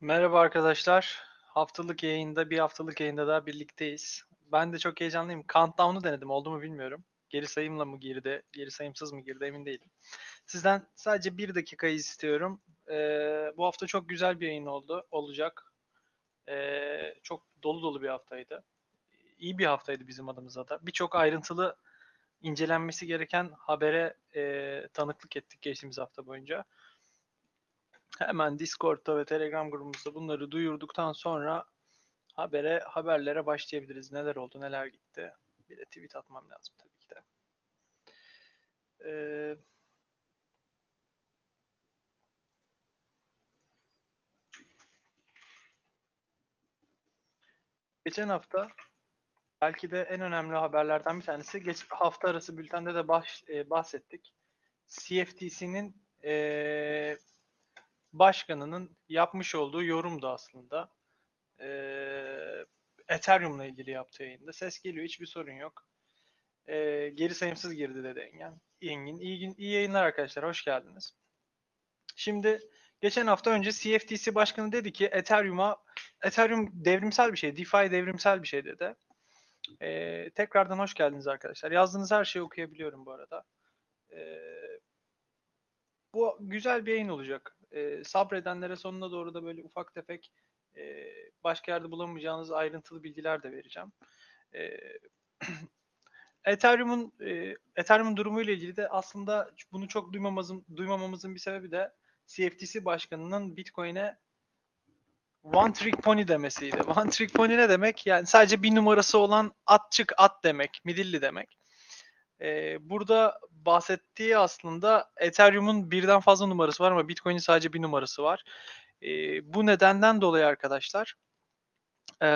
Merhaba arkadaşlar. Haftalık yayında, bir haftalık yayında daha birlikteyiz. Ben de çok heyecanlıyım. Countdown'u denedim. Oldu mu bilmiyorum. Geri sayımla mı girdi, geri sayımsız mı girdi emin değilim. Sizden sadece bir dakikayı istiyorum. Ee, bu hafta çok güzel bir yayın oldu, olacak. Ee, çok dolu dolu bir haftaydı. İyi bir haftaydı bizim adımıza da. Birçok ayrıntılı incelenmesi gereken habere e, tanıklık ettik geçtiğimiz hafta boyunca. Hemen Discord'da ve Telegram grubumuzda bunları duyurduktan sonra habere haberlere başlayabiliriz. Neler oldu, neler gitti. Bir de tweet atmam lazım tabii ki de. Ee, geçen hafta belki de en önemli haberlerden bir tanesi. Geç hafta arası bültende de baş, e, bahsettik. CFTC'nin e, başkanının yapmış olduğu yorumdu aslında. Ee, Ethereum'la ilgili yaptığı yayında. Ses geliyor, hiçbir sorun yok. Ee, geri sayımsız girdi dedi Engin. Engin. İyi, gün, iyi yayınlar arkadaşlar, hoş geldiniz. Şimdi geçen hafta önce CFTC başkanı dedi ki Ethereum'a Ethereum devrimsel bir şey, DeFi devrimsel bir şey dedi. Ee, tekrardan hoş geldiniz arkadaşlar. Yazdığınız her şeyi okuyabiliyorum bu arada. Ee, bu güzel bir yayın olacak. Ee, sabredenlere sonuna doğru da böyle ufak tefek e, başka yerde bulamayacağınız ayrıntılı bilgiler de vereceğim. E, Ethereum'un e, Ethereum'un durumu ile ilgili de aslında bunu çok duymamamızın duymamamızın bir sebebi de CFTC başkanının Bitcoin'e one trick pony demesiydi. One trick pony ne demek? Yani sadece bir numarası olan atçık at demek, midilli demek. Ee, burada bahsettiği aslında Ethereum'un birden fazla numarası var ama Bitcoin'in sadece bir numarası var. E, bu nedenden dolayı arkadaşlar e,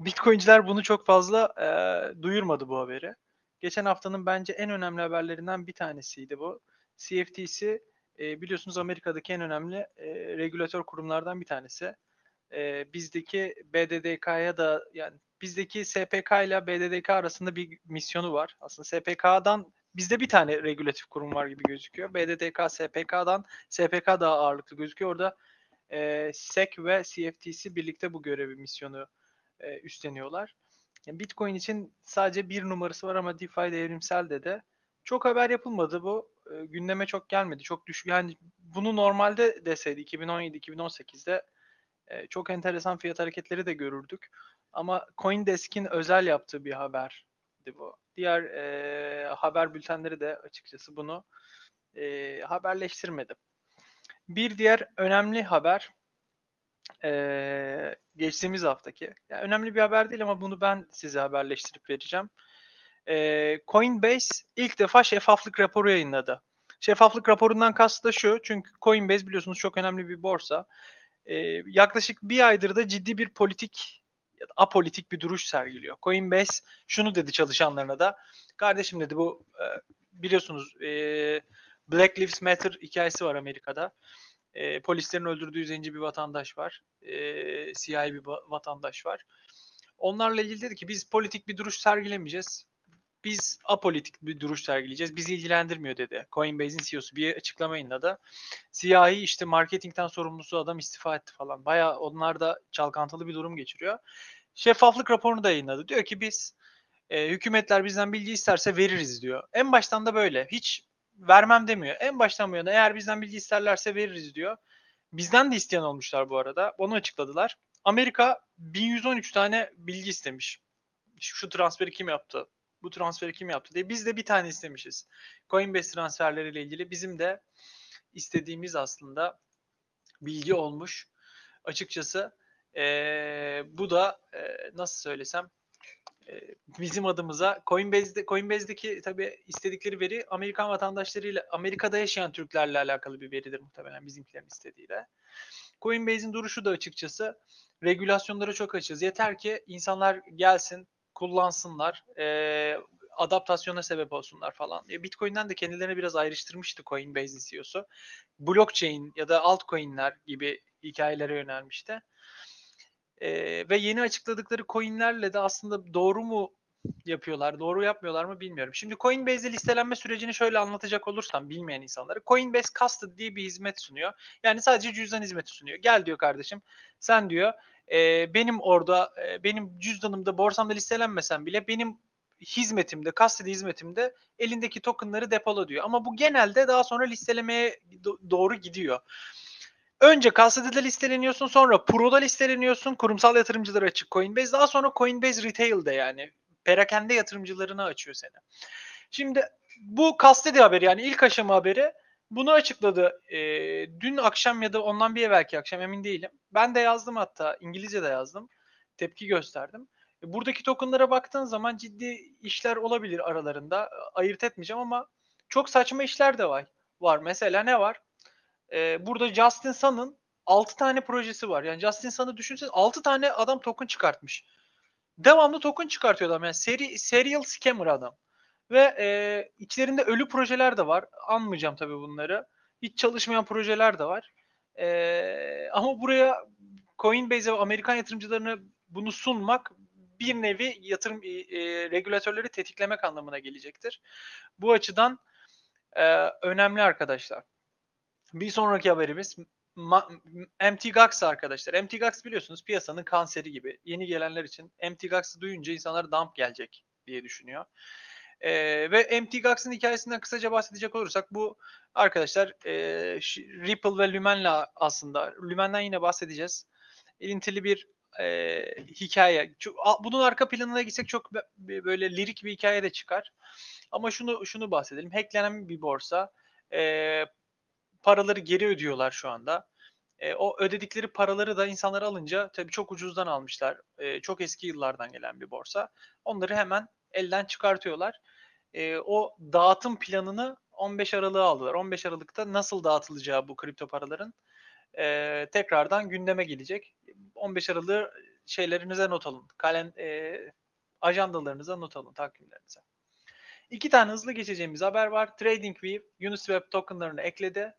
Bitcoin'ciler bunu çok fazla e, duyurmadı bu haberi. Geçen haftanın bence en önemli haberlerinden bir tanesiydi bu. CFTC e, biliyorsunuz Amerika'daki en önemli e, regülatör kurumlardan bir tanesi. E, bizdeki BDDK'ya da yani bizdeki SPK ile BDDK arasında bir misyonu var. Aslında SPK'dan bizde bir tane regülatif kurum var gibi gözüküyor. BDDK SPK'dan SPK daha ağırlıklı gözüküyor. Orada e, SEC ve CFTC birlikte bu görevi, misyonu e, üstleniyorlar. Yani Bitcoin için sadece bir numarası var ama DeFi devrimsel de de çok haber yapılmadı bu. E, gündeme çok gelmedi. Çok düşük. Yani bunu normalde deseydi 2017-2018'de e, çok enteresan fiyat hareketleri de görürdük. Ama CoinDesk'in özel yaptığı bir haberdi bu. Diğer e, haber bültenleri de açıkçası bunu e, haberleştirmedi. Bir diğer önemli haber ee, geçtiğimiz haftaki. Yani önemli bir haber değil ama bunu ben size haberleştirip vereceğim. Ee, Coinbase ilk defa şeffaflık raporu yayınladı. Şeffaflık raporundan kastı da şu. Çünkü Coinbase biliyorsunuz çok önemli bir borsa. Ee, yaklaşık bir aydır da ciddi bir politik apolitik bir duruş sergiliyor. Coinbase şunu dedi çalışanlarına da. Kardeşim dedi bu e, biliyorsunuz e, Black Lives Matter hikayesi var Amerika'da. E, polislerin öldürdüğü zenci bir vatandaş var. Siyahi bir vatandaş var. Onlarla ilgili dedi ki biz politik bir duruş sergilemeyeceğiz. Biz apolitik bir duruş sergileyeceğiz. Bizi ilgilendirmiyor dedi. Coinbase'in CEO'su bir açıklama yayınladı. Siyahi işte marketingten sorumlusu adam istifa etti falan. Baya onlar da çalkantılı bir durum geçiriyor. Şeffaflık raporunu da yayınladı. Diyor ki biz e, hükümetler bizden bilgi isterse veririz diyor. En baştan da böyle. Hiç vermem demiyor. En baştan bu yana eğer bizden bilgi isterlerse veririz diyor. Bizden de isteyen olmuşlar bu arada. Onu açıkladılar. Amerika 1113 tane bilgi istemiş. Şu transferi kim yaptı? Bu transferi kim yaptı diye. Biz de bir tane istemişiz. Coinbase transferleriyle ilgili bizim de istediğimiz aslında bilgi olmuş. Açıkçası ee, bu da e, nasıl söylesem bizim adımıza Coinbase'de Coinbase'deki tabii istedikleri veri Amerikan vatandaşlarıyla Amerika'da yaşayan Türklerle alakalı bir veridir muhtemelen bizimkilerin istediği de. Coinbase'in duruşu da açıkçası regülasyonlara çok açız. Yeter ki insanlar gelsin, kullansınlar, e, adaptasyona sebep olsunlar falan. E, Bitcoin'den de kendilerini biraz ayrıştırmıştı Coinbase'in CEO'su. Blockchain ya da altcoin'ler gibi hikayelere yönelmişti. E, ve yeni açıkladıkları coinlerle de aslında doğru mu yapıyorlar. Doğru yapmıyorlar mı bilmiyorum. Şimdi Coinbase'de listelenme sürecini şöyle anlatacak olursam bilmeyen insanlara. Coinbase Custody diye bir hizmet sunuyor. Yani sadece cüzdan hizmeti sunuyor. Gel diyor kardeşim sen diyor e, benim orada e, benim cüzdanımda borsamda listelenmesen bile benim hizmetimde, custody hizmetimde elindeki tokenları depola diyor. Ama bu genelde daha sonra listelemeye do- doğru gidiyor. Önce custody'de listeleniyorsun, sonra Pro'da listeleniyorsun. Kurumsal yatırımcılara açık Coinbase. Daha sonra Coinbase Retail'de yani perakende yatırımcılarına açıyor seni. Şimdi bu custody haberi yani ilk aşama haberi bunu açıkladı. E, dün akşam ya da ondan bir evvelki akşam emin değilim. Ben de yazdım hatta İngilizce de yazdım. Tepki gösterdim. E, buradaki tokenlara baktığın zaman ciddi işler olabilir aralarında. Ayırt etmeyeceğim ama çok saçma işler de var. Var. Mesela ne var? Ee, burada Justin Sun'ın 6 tane projesi var. Yani Justin Sun'ı düşünseniz 6 tane adam token çıkartmış. Devamlı token çıkartıyor adam. Yani seri, serial scammer adam. Ve e, içlerinde ölü projeler de var. Anmayacağım tabii bunları. Hiç çalışmayan projeler de var. E, ama buraya Coinbase ve Amerikan yatırımcılarına bunu sunmak bir nevi yatırım e, e, regülatörleri tetiklemek anlamına gelecektir. Bu açıdan e, önemli arkadaşlar. Bir sonraki haberimiz MTGOX arkadaşlar. MTGOX biliyorsunuz piyasanın kanseri gibi. Yeni gelenler için MTGOX'ı duyunca insanlar dump gelecek diye düşünüyor. Ee, ve MTGOX'ın hikayesinden kısaca bahsedecek olursak bu arkadaşlar e, Ripple ve Lumen'la aslında Lumen'den yine bahsedeceğiz. İlintili bir e, hikaye. Bunun arka planına gitsek çok böyle lirik bir hikaye de çıkar. Ama şunu şunu bahsedelim. Hacklenen bir borsa. E, paraları geri ödüyorlar şu anda. E, o ödedikleri paraları da insanlar alınca tabii çok ucuzdan almışlar. E, çok eski yıllardan gelen bir borsa. Onları hemen elden çıkartıyorlar. E, o dağıtım planını 15 Aralık'a aldılar. 15 Aralık'ta nasıl dağıtılacağı bu kripto paraların e, tekrardan gündeme gelecek. 15 Aralık'ı şeylerinize not alın. Kalen, e, ajandalarınıza not alın, takvimlerinize. İki tane hızlı geçeceğimiz haber var. TradingView Uniswap tokenlarını ekledi.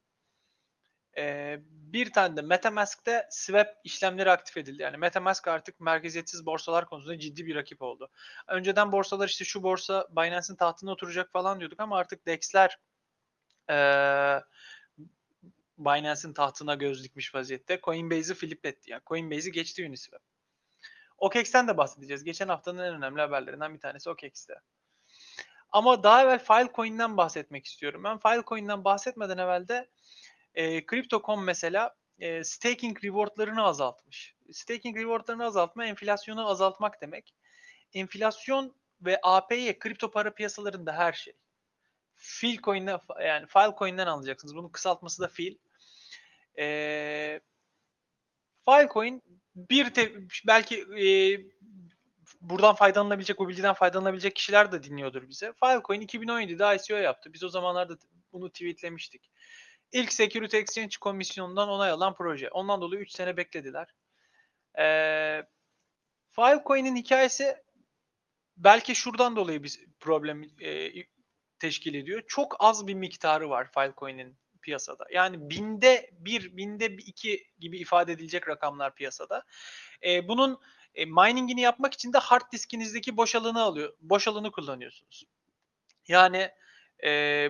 Bir tane de MetaMask'te swap işlemleri aktif edildi. Yani MetaMask artık merkeziyetsiz borsalar konusunda ciddi bir rakip oldu. Önceden borsalar işte şu borsa Binance'in tahtına oturacak falan diyorduk ama artık DEX'ler ee, Binance'in tahtına göz dikmiş vaziyette. Coinbase'i flip etti. Yani Coinbase'i geçti Uniswap. OKEX'ten de bahsedeceğiz. Geçen haftanın en önemli haberlerinden bir tanesi OKEX'te. Ama daha evvel Filecoin'den bahsetmek istiyorum. Ben Filecoin'den bahsetmeden evvel de e, Crypto.com mesela e, staking rewardlarını azaltmış. Staking rewardlarını azaltma enflasyonu azaltmak demek. Enflasyon ve APY kripto para piyasalarında her şey. Filecoin'den yani Filecoin'den alacaksınız. Bunun kısaltması da Fil. E, Filecoin bir te, belki e, buradan faydalanabilecek, bu bilgiden faydalanabilecek kişiler de dinliyordur bize. Filecoin 2017'de ICO yaptı. Biz o zamanlarda bunu tweetlemiştik. İlk Security Exchange Komisyonu'ndan onay alan proje. Ondan dolayı 3 sene beklediler. Ee, Filecoin'in hikayesi belki şuradan dolayı bir problem e, teşkil ediyor. Çok az bir miktarı var Filecoin'in piyasada. Yani binde bir, binde iki gibi ifade edilecek rakamlar piyasada. E, bunun e, miningini yapmak için de hard diskinizdeki boş alanı alıyor. Boş alanı kullanıyorsunuz. Yani e,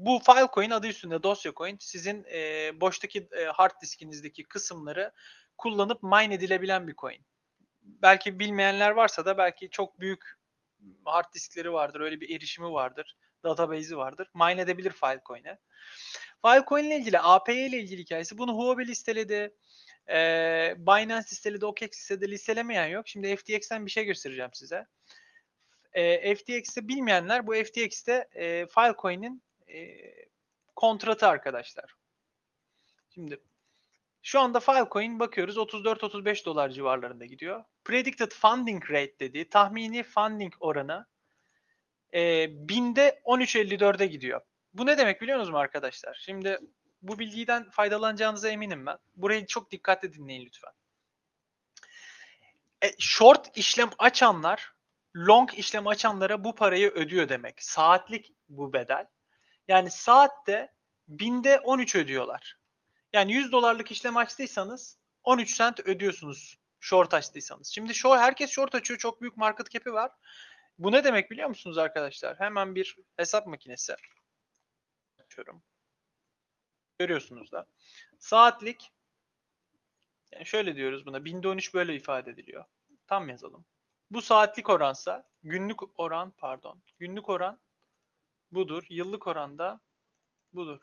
bu Filecoin adı üstünde dosya coin sizin e, boştaki e, hard diskinizdeki kısımları kullanıp mine edilebilen bir coin. Belki bilmeyenler varsa da belki çok büyük hard diskleri vardır, öyle bir erişimi vardır, database'i vardır. Mine edebilir Filecoin'e. Filecoin ile ilgili, API ile ilgili hikayesi bunu Huobi listeledi. E, Binance listeledi, OKEX listeledi, listelemeyen yok. Şimdi FTX'ten bir şey göstereceğim size. E, FTX'te bilmeyenler bu FTX'te e, Filecoin'in e, kontratı arkadaşlar. Şimdi şu anda Filecoin bakıyoruz 34-35 dolar civarlarında gidiyor. Predicted funding rate dediği tahmini funding oranı e, binde 13.54'e gidiyor. Bu ne demek biliyor musunuz arkadaşlar? Şimdi bu bilgiden faydalanacağınıza eminim ben. Burayı çok dikkatli dinleyin lütfen. E, short işlem açanlar long işlem açanlara bu parayı ödüyor demek. Saatlik bu bedel. Yani saatte binde 13 ödüyorlar. Yani 100 dolarlık işlem açtıysanız 13 sent ödüyorsunuz Short açtıysanız. Şimdi short, herkes short açıyor. Çok büyük market cap'i var. Bu ne demek biliyor musunuz arkadaşlar? Hemen bir hesap makinesi açıyorum. Görüyorsunuz da. Saatlik yani şöyle diyoruz buna. Binde 13 böyle ifade ediliyor. Tam yazalım. Bu saatlik oransa günlük oran pardon. Günlük oran budur. Yıllık oran da budur.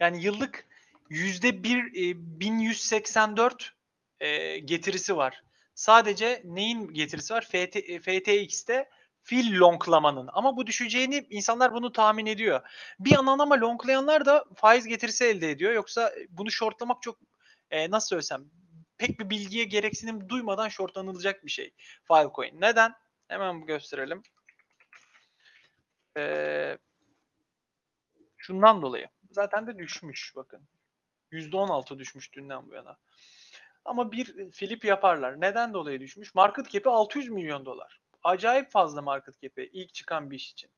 Yani yıllık yüzde bir e, 1184 e, getirisi var. Sadece neyin getirisi var? FT, e, FTX'te fil longlamanın. Ama bu düşeceğini insanlar bunu tahmin ediyor. Bir yandan ama longlayanlar da faiz getirisi elde ediyor. Yoksa bunu shortlamak çok e, nasıl söylesem pek bir bilgiye gereksinim duymadan shortlanılacak bir şey Filecoin. Neden? Hemen gösterelim. Ee, şundan dolayı. Zaten de düşmüş bakın. %16 düşmüş dünden bu yana. Ama bir flip yaparlar. Neden dolayı düşmüş? Market cap'i 600 milyon dolar. Acayip fazla market cap'i ilk çıkan bir iş için.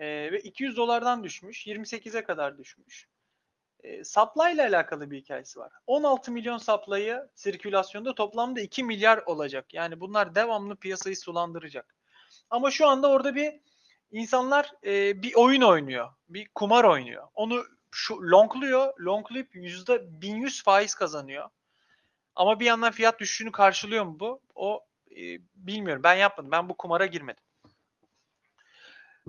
Ee, ve 200 dolardan düşmüş. 28'e kadar düşmüş. Ee, supply ile alakalı bir hikayesi var. 16 milyon supply'ı sirkülasyonda toplamda 2 milyar olacak. Yani bunlar devamlı piyasayı sulandıracak. Ama şu anda orada bir insanlar e, bir oyun oynuyor. Bir kumar oynuyor. Onu şu longluyor. Longlayıp %1100 faiz kazanıyor. Ama bir yandan fiyat düşüşünü karşılıyor mu bu? O e, bilmiyorum. Ben yapmadım. Ben bu kumara girmedim.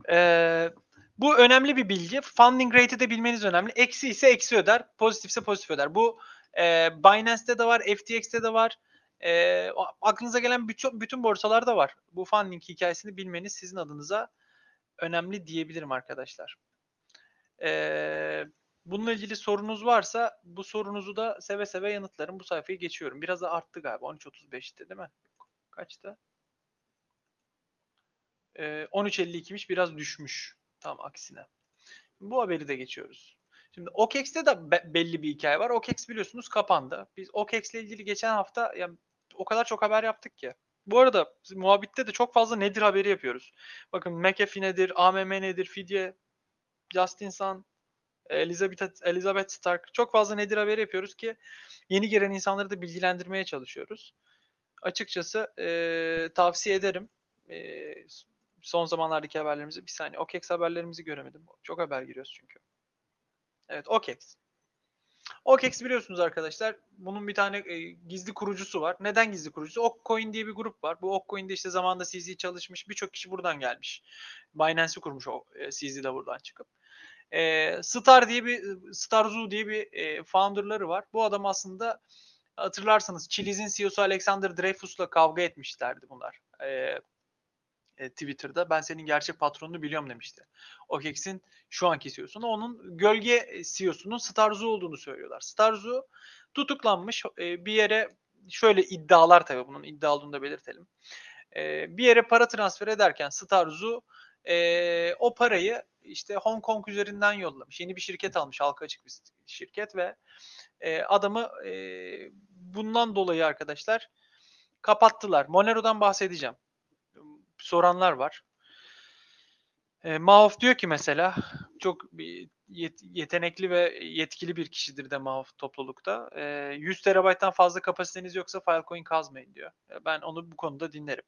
Ee, bu önemli bir bilgi. Funding rate'i de bilmeniz önemli. Eksi ise eksi öder. Pozitifse pozitif öder. Bu e, Binance'te de var. FTX'te de var. E, aklınıza gelen bütün, bütün borsalarda var. Bu funding hikayesini bilmeniz sizin adınıza önemli diyebilirim arkadaşlar. E, bununla ilgili sorunuz varsa bu sorunuzu da seve seve yanıtlarım. Bu sayfayı geçiyorum. Biraz da arttı galiba. 13.35'ti değil mi? Kaçtı? E, 13.52'miş. Biraz düşmüş. Tam aksine. Bu haberi de geçiyoruz. Şimdi OKEX'te de be- belli bir hikaye var. OKEX biliyorsunuz kapandı. Biz OKEX ile ilgili geçen hafta yani o kadar çok haber yaptık ki. Bu arada muhabbitte de çok fazla nedir haberi yapıyoruz. Bakın McAfee nedir, AMM nedir, Fidye, Justin Sun, Elizabeth, Elizabeth Stark çok fazla nedir haberi yapıyoruz ki yeni giren insanları da bilgilendirmeye çalışıyoruz. Açıkçası e, tavsiye ederim. E, son zamanlardaki haberlerimizi bir saniye. OKEX haberlerimizi göremedim. Çok haber giriyoruz çünkü. Evet OKEX. OKEX biliyorsunuz arkadaşlar. Bunun bir tane e, gizli kurucusu var. Neden gizli kurucusu? Okcoin diye bir grup var. Bu Okcoin'de işte zamanında CZ çalışmış. Birçok kişi buradan gelmiş. Binance'i kurmuş o e, CZ de buradan çıkıp. E, Star diye bir Starzu diye bir e, founder'ları var. Bu adam aslında hatırlarsanız Chili's'in CEO'su Alexander Dreyfus'la kavga etmişlerdi bunlar. E, e, Twitter'da ben senin gerçek patronunu biliyorum demişti. OKEX'in şu anki CEO'sunu onun gölge CEO'sunun Starzu olduğunu söylüyorlar. Starzu tutuklanmış e, bir yere şöyle iddialar tabii bunun iddia olduğunu da belirtelim. E, bir yere para transfer ederken Starzu e, o parayı işte Hong Kong üzerinden yollamış. Yeni bir şirket almış, halka açık bir şirket ve e, adamı e, bundan dolayı arkadaşlar kapattılar. Monero'dan bahsedeceğim soranlar var. E, Mahof diyor ki mesela çok yet, yetenekli ve yetkili bir kişidir de Mahof toplulukta. E, 100 terabayttan fazla kapasiteniz yoksa Filecoin kazmayın diyor. E, ben onu bu konuda dinlerim.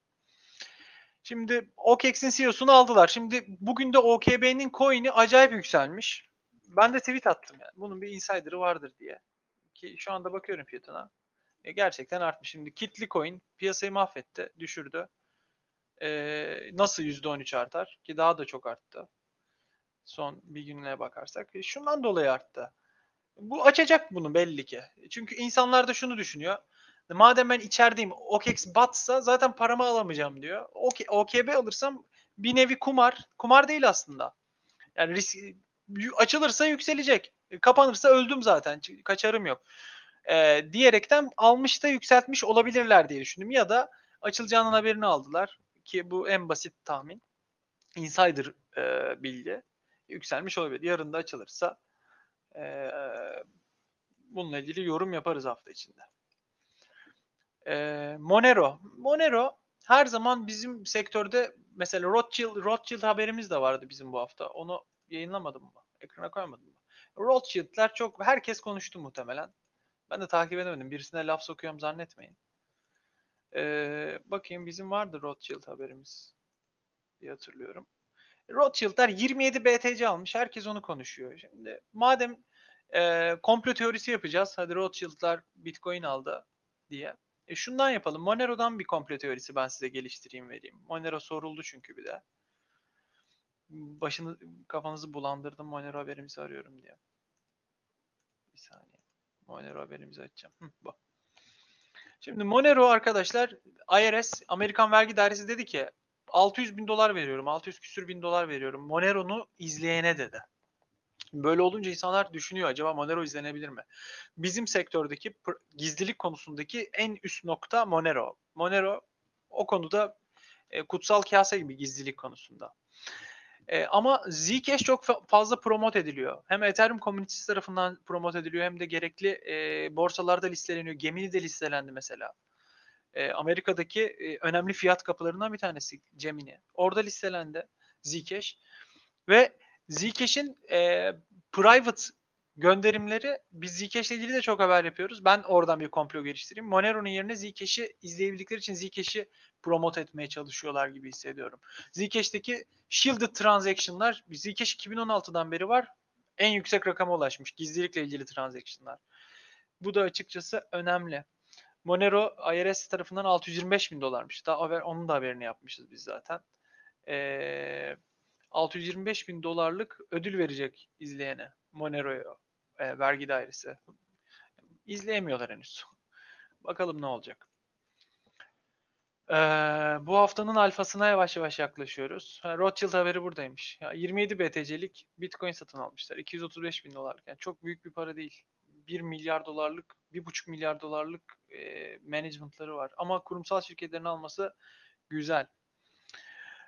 Şimdi OKEX'in CEO'sunu aldılar. Şimdi bugün de OKB'nin coin'i acayip yükselmiş. Ben de tweet attım yani. Bunun bir insider'ı vardır diye. Ki şu anda bakıyorum fiyatına. E, gerçekten artmış. Şimdi kitli coin piyasayı mahvetti, düşürdü e, nasıl %13 artar? Ki daha da çok arttı. Son bir günlüğe bakarsak. E, şundan dolayı arttı. Bu açacak bunu belli ki. Çünkü insanlar da şunu düşünüyor. Madem ben içerideyim OKEX batsa zaten paramı alamayacağım diyor. OK, OKB alırsam bir nevi kumar. Kumar değil aslında. Yani risk açılırsa yükselecek. Kapanırsa öldüm zaten. Kaçarım yok. Ee, diyerekten almış da yükseltmiş olabilirler diye düşündüm. Ya da açılacağının haberini aldılar ki bu en basit tahmin. Insider e, bilgi yükselmiş olabilir. Yarın da açılırsa e, bununla ilgili yorum yaparız hafta içinde. E, Monero. Monero her zaman bizim sektörde mesela Rothschild, Rothschild haberimiz de vardı bizim bu hafta. Onu yayınlamadım mı? Ekrana koymadım mı? Rothschild'ler çok herkes konuştu muhtemelen. Ben de takip edemedim. Birisine laf sokuyorum zannetmeyin. Ee, bakayım bizim vardı Rothschild haberimiz diye hatırlıyorum. Rothschild'ler 27 BTC almış. Herkes onu konuşuyor. Şimdi madem e, komplo teorisi yapacağız. Hadi Rothschild'lar Bitcoin aldı diye. E şundan yapalım. Monero'dan bir komplo teorisi ben size geliştireyim vereyim. Monero soruldu çünkü bir de. Başını kafanızı bulandırdım. Monero haberimizi arıyorum diye. Bir saniye. Monero haberimizi açacağım. Hı, bu. Şimdi Monero arkadaşlar IRS Amerikan Vergi Dairesi dedi ki 600 bin dolar veriyorum. 600 küsür bin dolar veriyorum. Monero'nu izleyene dedi. Böyle olunca insanlar düşünüyor acaba Monero izlenebilir mi? Bizim sektördeki gizlilik konusundaki en üst nokta Monero. Monero o konuda e, kutsal kase gibi gizlilik konusunda. E, ama Zcash çok fa- fazla promote ediliyor. Hem Ethereum komünitesi tarafından promote ediliyor hem de gerekli e, borsalarda listeleniyor. Gemini de listelendi mesela. E, Amerika'daki e, önemli fiyat kapılarından bir tanesi Gemini. Orada listelendi Zcash. Ve Zcash'in e, private gönderimleri biz Zcash ile ilgili de çok haber yapıyoruz. Ben oradan bir komplo geliştireyim. Monero'nun yerine Zcash'i izleyebildikleri için Zcash'i promote etmeye çalışıyorlar gibi hissediyorum. Zcash'teki shielded transaction'lar Zcash 2016'dan beri var. En yüksek rakama ulaşmış gizlilikle ilgili transaction'lar. Bu da açıkçası önemli. Monero IRS tarafından 625 bin dolarmış. Daha haber, onun da haberini yapmışız biz zaten. Ee, 625 bin dolarlık ödül verecek izleyene Monero'ya e, vergi dairesi. İzleyemiyorlar henüz. Bakalım ne olacak. Ee, bu haftanın alfasına yavaş yavaş yaklaşıyoruz. Ha, Rothschild haberi buradaymış. Ya 27 BTC'lik Bitcoin satın almışlar. 235 bin dolarlık. Yani çok büyük bir para değil. 1 milyar dolarlık, 1,5 milyar dolarlık e, managementları var. Ama kurumsal şirketlerin alması güzel.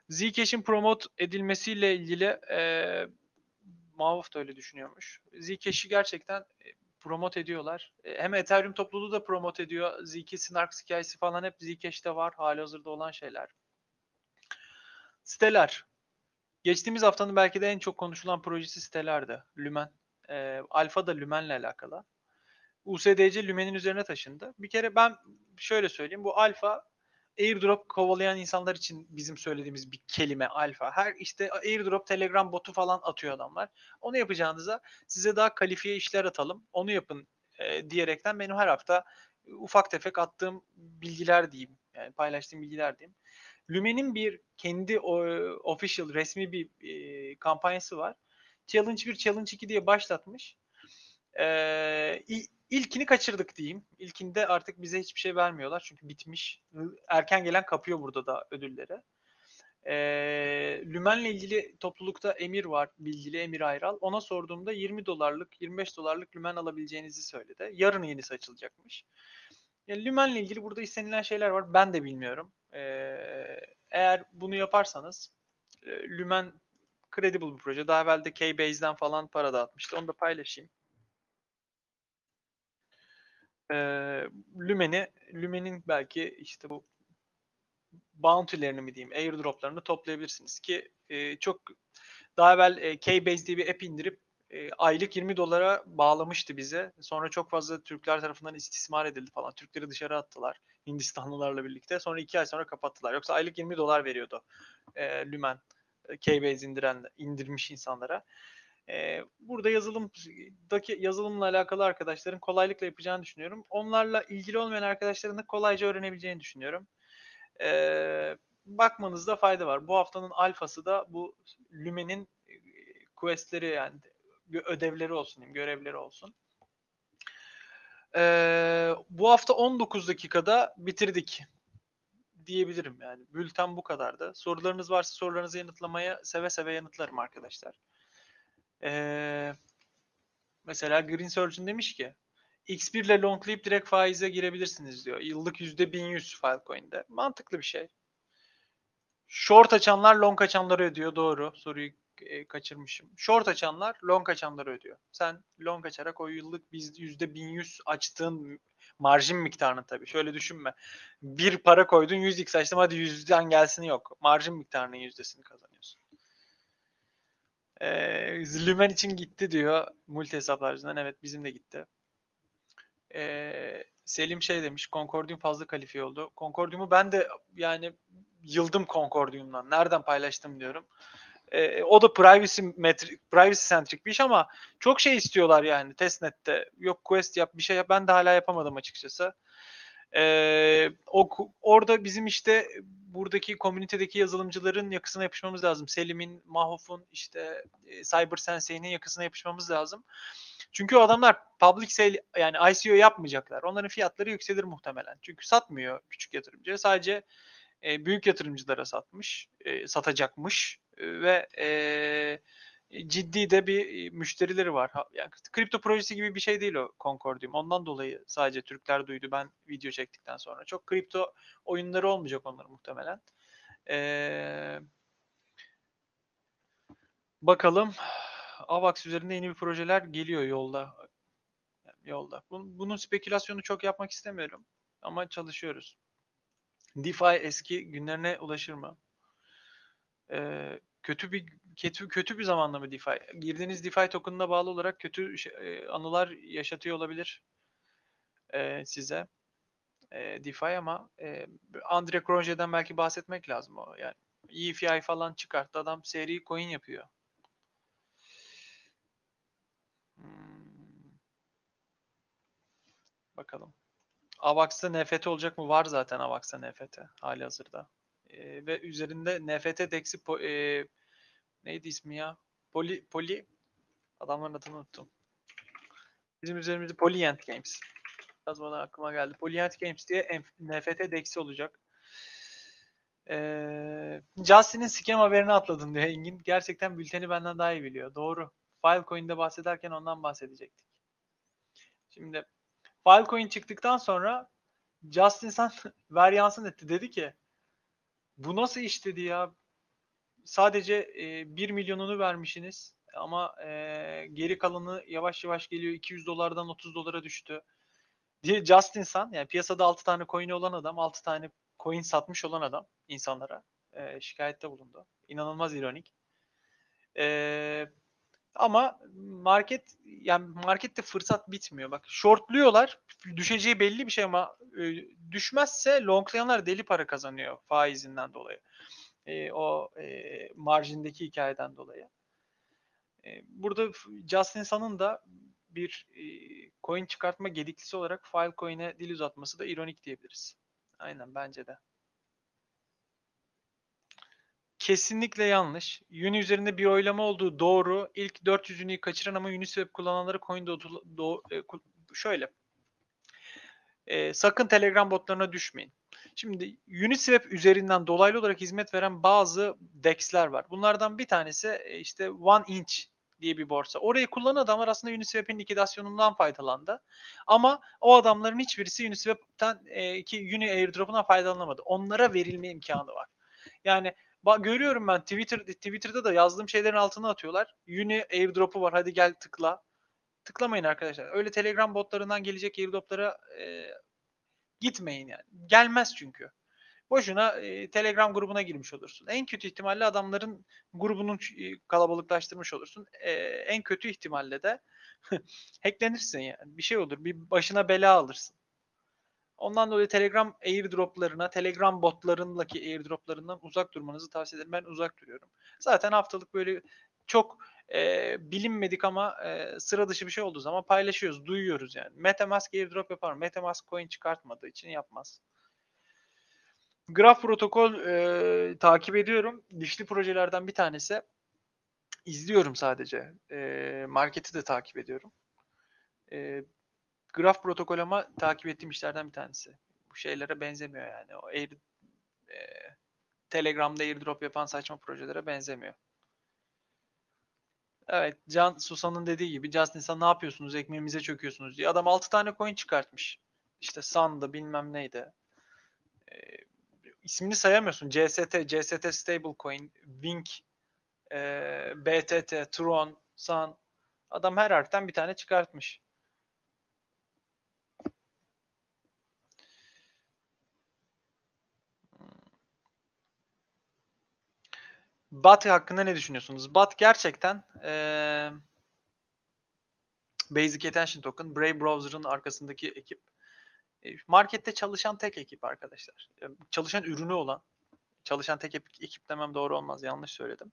Zcash'in promote edilmesiyle ilgili e, Mavuf da öyle düşünüyormuş. Zcash'i gerçekten e, promote ediyorlar. E, hem Ethereum topluluğu da promote ediyor. Zk, Snarks hikayesi falan hep Zcash'te var. Hali hazırda olan şeyler. Siteler. Geçtiğimiz haftanın belki de en çok konuşulan projesi sitelerdi. Lumen. E, Alfa da Lumen'le alakalı. USDC Lumen'in üzerine taşındı. Bir kere ben şöyle söyleyeyim. Bu Alfa airdrop kovalayan insanlar için bizim söylediğimiz bir kelime alfa. Her işte airdrop telegram botu falan atıyor adamlar. Onu yapacağınıza size daha kalifiye işler atalım. Onu yapın e, diyerekten benim her hafta ufak tefek attığım bilgiler diyeyim. Yani paylaştığım bilgiler diyeyim. Lumen'in bir kendi o, official resmi bir e, kampanyası var. Challenge 1, Challenge 2 diye başlatmış. Ee, ilkini kaçırdık diyeyim. İlkinde artık bize hiçbir şey vermiyorlar çünkü bitmiş. Erken gelen kapıyor burada da ödülleri. E, Lümen'le ilgili toplulukta Emir var, bilgili Emir Ayral. Ona sorduğumda 20 dolarlık, 25 dolarlık Lümen alabileceğinizi söyledi. Yarın yenisi açılacakmış. Yani Lümen'le ilgili burada istenilen şeyler var. Ben de bilmiyorum. E, eğer bunu yaparsanız e, Lümen credible bir proje. Daha evvel de Kbase'den falan para dağıtmıştı. Onu da paylaşayım e, Lumen'i, Lumen'in belki işte bu bounty'lerini mi diyeyim, airdroplarını toplayabilirsiniz ki e, çok daha evvel e, Keybase diye bir app indirip e, aylık 20 dolara bağlamıştı bize. Sonra çok fazla Türkler tarafından istismar edildi falan. Türkleri dışarı attılar Hindistanlılarla birlikte. Sonra iki ay sonra kapattılar. Yoksa aylık 20 dolar veriyordu e, Lumen. Keybase indiren, indirmiş insanlara burada yazılımdaki yazılımla alakalı arkadaşların kolaylıkla yapacağını düşünüyorum. Onlarla ilgili olmayan arkadaşların da kolayca öğrenebileceğini düşünüyorum. bakmanızda fayda var. Bu haftanın alfası da bu Lumen'in questleri yani ödevleri olsun, görevleri olsun. bu hafta 19 dakikada bitirdik diyebilirim yani. Bülten bu kadardı. Sorularınız varsa sorularınızı yanıtlamaya seve seve yanıtlarım arkadaşlar. Ee, mesela Green Surgeon demiş ki X1 ile longlayıp direkt faize girebilirsiniz diyor. Yıllık %1100 Filecoin'de. Mantıklı bir şey. Short açanlar long açanları ödüyor. Doğru. Soruyu e, kaçırmışım. Short açanlar long açanları ödüyor. Sen long açarak o yıllık biz %1100 açtığın marjin miktarını tabii. Şöyle düşünme. Bir para koydun 100x açtım hadi yüzden gelsin yok. Marjin miktarının yüzdesini kazanıyorsun. Ee, Lümen için gitti diyor multi hesaplarcından. Evet bizim de gitti. Ee, Selim şey demiş, Concordium fazla kalifiye oldu. Concordium'u ben de yani yıldım Concordium'dan. Nereden paylaştım diyorum. E, o da privacy metri, privacy centric bir iş ama çok şey istiyorlar yani testnet'te. Yok quest yap bir şey yap. Ben de hala yapamadım açıkçası. E, o orada bizim işte buradaki komünitedeki yazılımcıların yakısına yapışmamız lazım. Selim'in, Mahof'un, işte e, CyberSensei'nin yakısına yapışmamız lazım. Çünkü o adamlar public sale yani ICO yapmayacaklar. Onların fiyatları yükselir muhtemelen. Çünkü satmıyor küçük yatırımcı. Sadece e, büyük yatırımcılara satmış, e, satacakmış ve e, ciddi de bir müşterileri var. Yani kripto projesi gibi bir şey değil o Concordium. Ondan dolayı sadece Türkler duydu ben video çektikten sonra. Çok kripto oyunları olmayacak onların muhtemelen. Ee, bakalım. AVAX üzerinde yeni bir projeler geliyor yolda. yolda. Bunun, bunun spekülasyonu çok yapmak istemiyorum. Ama çalışıyoruz. DeFi eski günlerine ulaşır mı? Ee, kötü bir kötü kötü bir zamanda mı DeFi? Girdiğiniz DeFi token'ına bağlı olarak kötü şey, anılar yaşatıyor olabilir e, size e, DeFi ama e, Andre Cronje'den belki bahsetmek lazım o. Yani EFI falan çıkarttı. Adam seri coin yapıyor. Hmm. Bakalım. Avax'ta NFT olacak mı? Var zaten Avax'ta NFT hali hazırda. E, ve üzerinde NFT DEX'i e, neydi ismi ya? Poli, Poli adamların adını unuttum. Bizim üzerimizde Polyant Games. Biraz bana aklıma geldi. Polyant Games diye NFT DEX'i olacak. Ee, Justin'in scam haberini atladım diyor Engin. Gerçekten bülteni benden daha iyi biliyor. Doğru. Filecoin'de bahsederken ondan bahsedecektik. Şimdi Filecoin çıktıktan sonra Justin Sun ver yansın etti. Dedi ki bu nasıl iş dedi ya. Sadece e, 1 milyonunu vermişsiniz ama e, geri kalanı yavaş yavaş geliyor. 200 dolardan 30 dolara düştü. Diye Justin Sun yani piyasada 6 tane coin olan adam 6 tane coin satmış olan adam insanlara e, şikayette bulundu. İnanılmaz ironik. E, ama market yani markette fırsat bitmiyor. Bak shortluyorlar. Düşeceği belli bir şey ama e, düşmezse longlayanlar deli para kazanıyor faizinden dolayı. E, o e, marjindeki hikayeden dolayı. E, burada Justin Sun'ın da bir e, coin çıkartma gediklisi olarak Filecoin'e dil uzatması da ironik diyebiliriz. Aynen bence de. Kesinlikle yanlış. Uni üzerinde bir oylama olduğu doğru. İlk 400 Uni'yi kaçıran ama Uniswap kullananları coin do, do, e, şöyle. E, sakın Telegram botlarına düşmeyin. Şimdi Uniswap üzerinden dolaylı olarak hizmet veren bazı DEX'ler var. Bunlardan bir tanesi e, işte One Inch diye bir borsa. Orayı kullanan adamlar aslında Uniswap'in likidasyonundan faydalandı. Ama o adamların hiçbirisi Uniswap'ten e, ki Uni airdrop'una faydalanamadı. Onlara verilme imkanı var. Yani bak görüyorum ben Twitter Twitter'da da yazdığım şeylerin altına atıyorlar. Uni airdrop'u var hadi gel tıkla. Tıklamayın arkadaşlar. Öyle Telegram botlarından gelecek airdrop'lara e, gitmeyin yani. Gelmez çünkü. Boşuna e, Telegram grubuna girmiş olursun. En kötü ihtimalle adamların grubunun e, kalabalıklaştırmış olursun. E, en kötü ihtimalle de hacklenirsin yani. Bir şey olur. Bir başına bela alırsın. Ondan dolayı Telegram airdroplarına, Telegram botlarındaki airdroplarından uzak durmanızı tavsiye ederim. Ben uzak duruyorum. Zaten haftalık böyle çok e, bilinmedik ama e, sıra dışı bir şey olduğu zaman paylaşıyoruz, duyuyoruz yani. Metamask airdrop yapar. Metamask coin çıkartmadığı için yapmaz. Graph protokol e, takip ediyorum. Dişli projelerden bir tanesi. İzliyorum sadece. E, marketi de takip ediyorum. E, Graph protokol ama takip ettiğim işlerden bir tanesi. Bu şeylere benzemiyor yani. O air, e, Telegram'da airdrop yapan saçma projelere benzemiyor. Evet, Can Susan'ın dediği gibi Justin sen ne yapıyorsunuz? Ekmeğimize çöküyorsunuz diye. Adam 6 tane coin çıkartmış. İşte Sun'da bilmem neydi. Ee, ismini sayamıyorsun. CST, CST Stablecoin, Wink, e, BTT, Tron, Sun. Adam her harften bir tane çıkartmış. BAT hakkında ne düşünüyorsunuz? BAT gerçekten ee, Basic Attention Token, Brave Browser'ın arkasındaki ekip E, markette çalışan tek ekip arkadaşlar. E, Çalışan ürünü olan, çalışan tek ekip, ekip demem doğru olmaz, yanlış söyledim.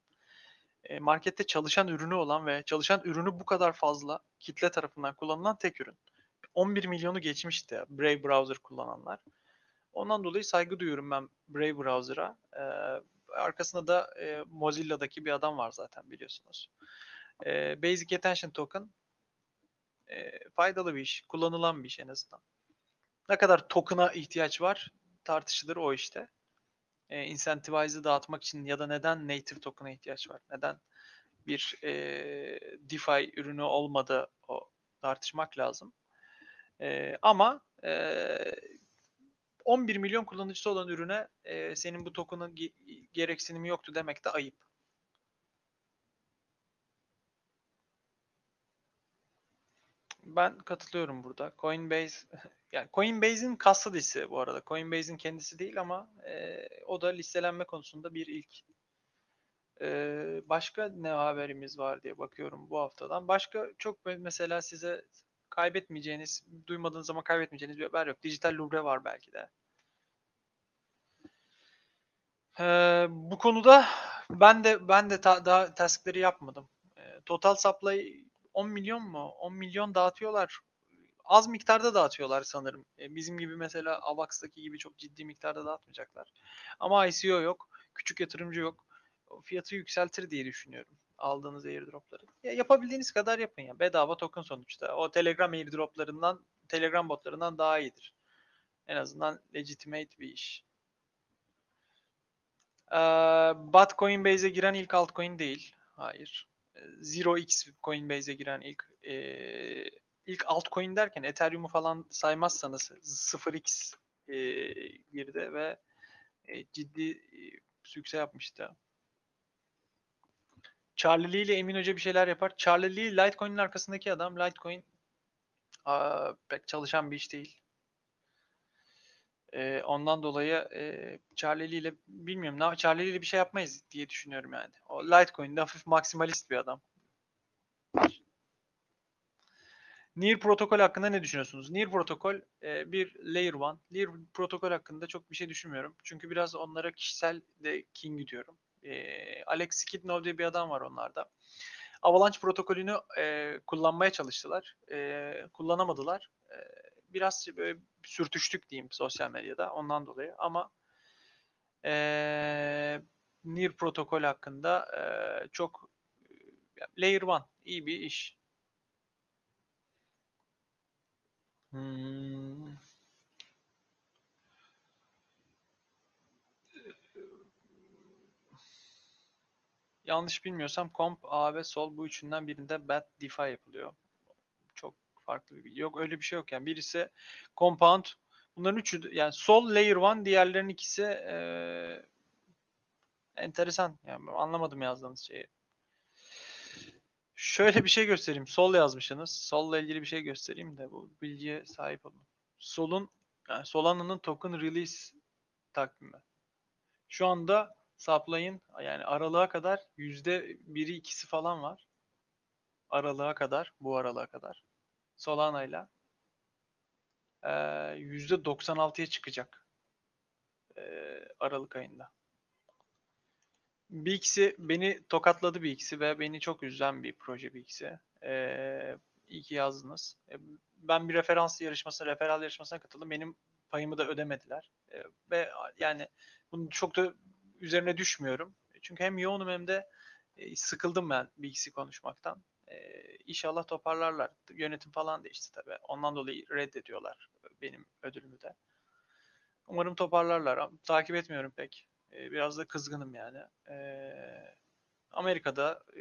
E, Markette çalışan ürünü olan ve çalışan ürünü bu kadar fazla kitle tarafından kullanılan tek ürün. 11 milyonu geçmişti Brave Browser kullananlar. Ondan dolayı saygı duyuyorum ben Brave Browser'a. Arkasında da e, Mozilla'daki bir adam var zaten biliyorsunuz. E, Basic Attention Token e, faydalı bir iş, kullanılan bir iş en azından. Ne kadar token'a ihtiyaç var tartışılır o işte. E, incentivize'ı dağıtmak için ya da neden native token'a ihtiyaç var? Neden bir e, DeFi ürünü olmadı o tartışmak lazım. E, ama e, 11 milyon kullanıcısı olan ürüne e, senin bu token'ın ge- gereksinimi yoktu demek de ayıp. Ben katılıyorum burada. Coinbase yani Coinbase'in kasa listesi bu arada. Coinbase'in kendisi değil ama e, o da listelenme konusunda bir ilk. E, başka ne haberimiz var diye bakıyorum bu haftadan. Başka çok me- mesela size kaybetmeyeceğiniz, duymadığınız zaman kaybetmeyeceğiniz bir haber yok. Dijital Lubre var belki de. Ee, bu konuda ben de ben de ta- daha taskleri yapmadım. Ee, total supply 10 milyon mu? 10 milyon dağıtıyorlar. Az miktarda dağıtıyorlar sanırım. Ee, bizim gibi mesela Avax'taki gibi çok ciddi miktarda dağıtmayacaklar. Ama ICO yok. Küçük yatırımcı yok. Fiyatı yükseltir diye düşünüyorum. Aldığınız airdropları. Ya yapabildiğiniz kadar yapın ya. Bedava token sonuçta. O Telegram airdroplarından, Telegram botlarından daha iyidir. En azından legitimate bir iş. Ee, BAT Coinbase'e giren ilk altcoin değil. Hayır. Ee, Zero X Coinbase'e giren ilk e, ilk altcoin derken Ethereum'u falan saymazsanız 0x e, girdi ve e, ciddi e, sükse yapmıştı. Charlie Lee ile Emin Hoca bir şeyler yapar. Charlie Lee Litecoin'in arkasındaki adam. Litecoin aa, pek çalışan bir iş değil. Ee, ondan dolayı e, Charlie ile bilmiyorum. Ne, Charlie ile bir şey yapmayız diye düşünüyorum yani. O Litecoin'de hafif maksimalist bir adam. Near protokol hakkında ne düşünüyorsunuz? Near protokol e, bir layer one. Near protokol hakkında çok bir şey düşünmüyorum. Çünkü biraz onlara kişisel de king diyorum. E, Alex Skidnov diye bir adam var onlarda. Avalanche protokolünü e, kullanmaya çalıştılar. E, kullanamadılar. E, biraz böyle sürtüştük diyeyim sosyal medyada ondan dolayı ama e, Near protokol hakkında e, çok layer one iyi bir iş. Hmm. Yanlış bilmiyorsam komp, A ve sol bu üçünden birinde bad DeFi yapılıyor. Çok farklı bir bilgi. Yok öyle bir şey yok yani. Birisi compound. Bunların üçü yani sol layer one diğerlerinin ikisi eee, enteresan. Yani anlamadım yazdığınız şeyi. Şöyle bir şey göstereyim. Sol yazmışsınız. Solla ilgili bir şey göstereyim de bu bilgiye sahip olun. Solun yani Solana'nın token release takvimi. Şu anda supply'ın yani aralığa kadar yüzde biri ikisi falan var. Aralığa kadar, bu aralığa kadar. Solana'yla eee, yüzde 96'ya çıkacak eee, Aralık ayında. Bir ikisi beni tokatladı bir ikisi ve beni çok üzen bir proje bir ikisi. Ee, iyi ki yazdınız. Ee, ben bir referans yarışmasına, referal yarışmasına katıldım. Benim payımı da ödemediler. Ee, ve yani bunu çok da üzerine düşmüyorum. Çünkü hem yoğunum hem de e, sıkıldım ben bir ikisi konuşmaktan. Ee, inşallah toparlarlar. Yönetim falan değişti tabii. Ondan dolayı reddediyorlar benim ödülümü de. Umarım toparlarlar. Takip etmiyorum pek. E, biraz da kızgınım yani. E, Amerika'da e,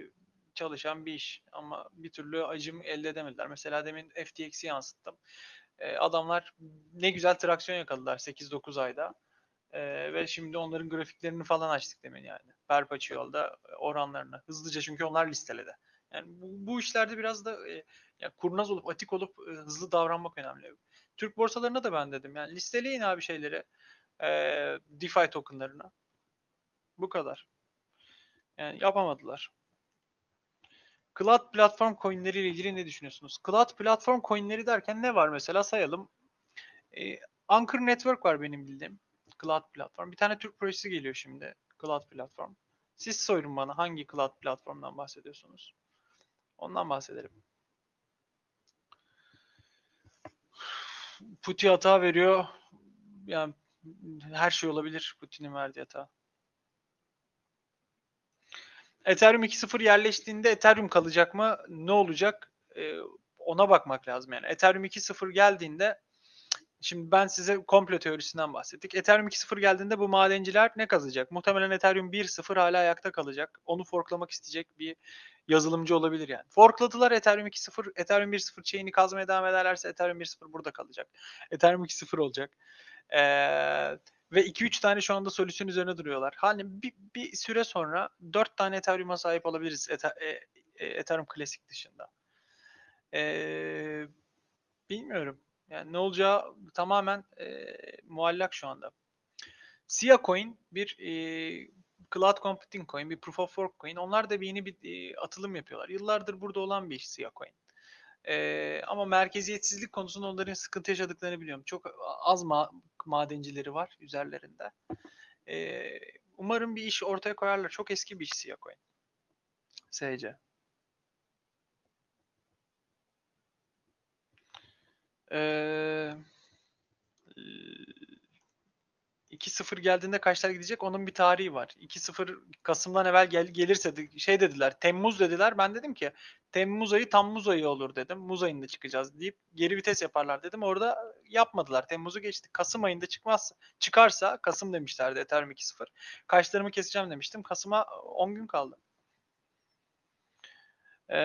çalışan bir iş ama bir türlü acım elde edemediler. Mesela demin FTX'i yansıttım. E, adamlar ne güzel traksiyon yakaladılar 8-9 ayda. E, ve şimdi onların grafiklerini falan açtık demin yani. Perpetual'da oranlarını. Hızlıca çünkü onlar listeledi. Yani bu, bu işlerde biraz da e, ya kurnaz olup atik olup e, hızlı davranmak önemli. Türk borsalarına da ben dedim. Yani listeleyin abi şeyleri. E, DeFi tokenlarına. Bu kadar. Yani yapamadılar. Cloud platform coinleri ile ilgili ne düşünüyorsunuz? Cloud platform coinleri derken ne var mesela sayalım. E, Anchor Network var benim bildiğim. Cloud platform. Bir tane Türk projesi geliyor şimdi. Cloud platform. Siz sorun bana hangi cloud platformdan bahsediyorsunuz? Ondan bahsedelim. Putin hata veriyor. Yani her şey olabilir Putin'in verdiği hata. Ethereum 2.0 yerleştiğinde Ethereum kalacak mı? Ne olacak? Ee, ona bakmak lazım yani. Ethereum 2.0 geldiğinde Şimdi ben size komplo teorisinden bahsettik. Ethereum 2.0 geldiğinde bu madenciler ne kazacak? Muhtemelen Ethereum 1.0 hala ayakta kalacak. Onu forklamak isteyecek bir yazılımcı olabilir yani. Forkladılar Ethereum 2.0, Ethereum 1.0 chain'i kazmaya devam ederlerse Ethereum 1.0 burada kalacak. Ethereum 2.0 olacak. Ee, ve 2-3 tane şu anda solüsyon üzerine duruyorlar. Hani bir, bir süre sonra 4 tane Ethereum'a sahip olabiliriz e, Ethereum Classic dışında. Ee, bilmiyorum. Yani ne olacağı tamamen e, muallak şu anda. Sia Coin bir e, cloud computing coin, bir proof of work coin. Onlar da bir yeni bir e, atılım yapıyorlar. Yıllardır burada olan bir iş Sia Coin. E, ama merkeziyetsizlik konusunda onların sıkıntı yaşadıklarını biliyorum. Çok az ma madencileri var üzerlerinde. E, umarım bir iş ortaya koyarlar. Çok eski bir iş Sia Coin. SC. Ee, 2-0 geldiğinde kaçlar gidecek? Onun bir tarihi var. 2-0 Kasım'dan evvel gel gelirse de, şey dediler. Temmuz dediler. Ben dedim ki Temmuz ayı tam Muz ayı olur dedim. Muz ayında çıkacağız deyip geri vites yaparlar dedim. Orada yapmadılar. Temmuz'u geçti. Kasım ayında çıkmaz. Çıkarsa Kasım demişlerdi Ethereum 2-0. Kaçlarımı keseceğim demiştim. Kasım'a 10 gün kaldı. E,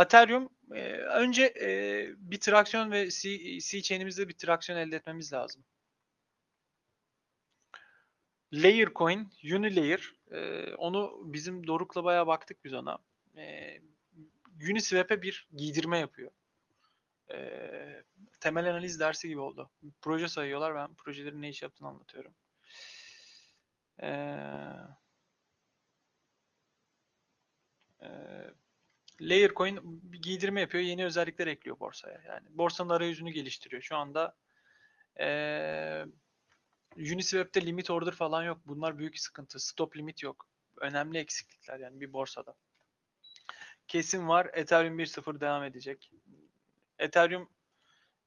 Ethereum e, önce e, bir traksiyon ve C, C chain'imizde bir traksiyon elde etmemiz lazım. Layer coin, Unilayer. E, onu bizim Doruk'la bayağı baktık biz ona. E, Uniswap'e bir giydirme yapıyor. E, temel analiz dersi gibi oldu. Proje sayıyorlar. Ben projelerin ne iş yaptığını anlatıyorum. Eee Layercoin bir giydirme yapıyor. Yeni özellikler ekliyor borsaya. Yani borsanın arayüzünü geliştiriyor. Şu anda ee, Uniswap'te limit order falan yok. Bunlar büyük sıkıntı. Stop limit yok. Önemli eksiklikler yani bir borsada. Kesin var. Ethereum 1.0 devam edecek. Ethereum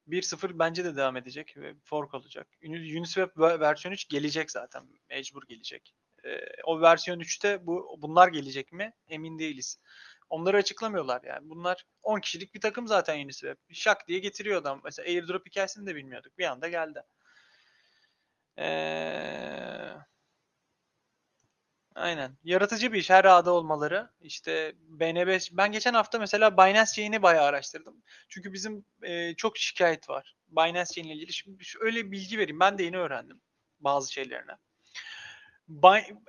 1.0 bence de devam edecek ve fork olacak. Uniswap versiyon 3 gelecek zaten. Mecbur gelecek. Ee, o versiyon 3'te bu bunlar gelecek mi? Emin değiliz. Onları açıklamıyorlar yani. Bunlar 10 kişilik bir takım zaten Uniswap. Şak diye getiriyor adam. Mesela airdrop hikayesini de bilmiyorduk. Bir anda geldi. Ee, aynen. Yaratıcı bir iş. Her ağda olmaları. İşte BNB. Ben geçen hafta mesela Binance Chain'i bayağı araştırdım. Çünkü bizim e, çok şikayet var. Binance Chain ile ilgili. Şimdi öyle bilgi vereyim. Ben de yeni öğrendim bazı şeylerine.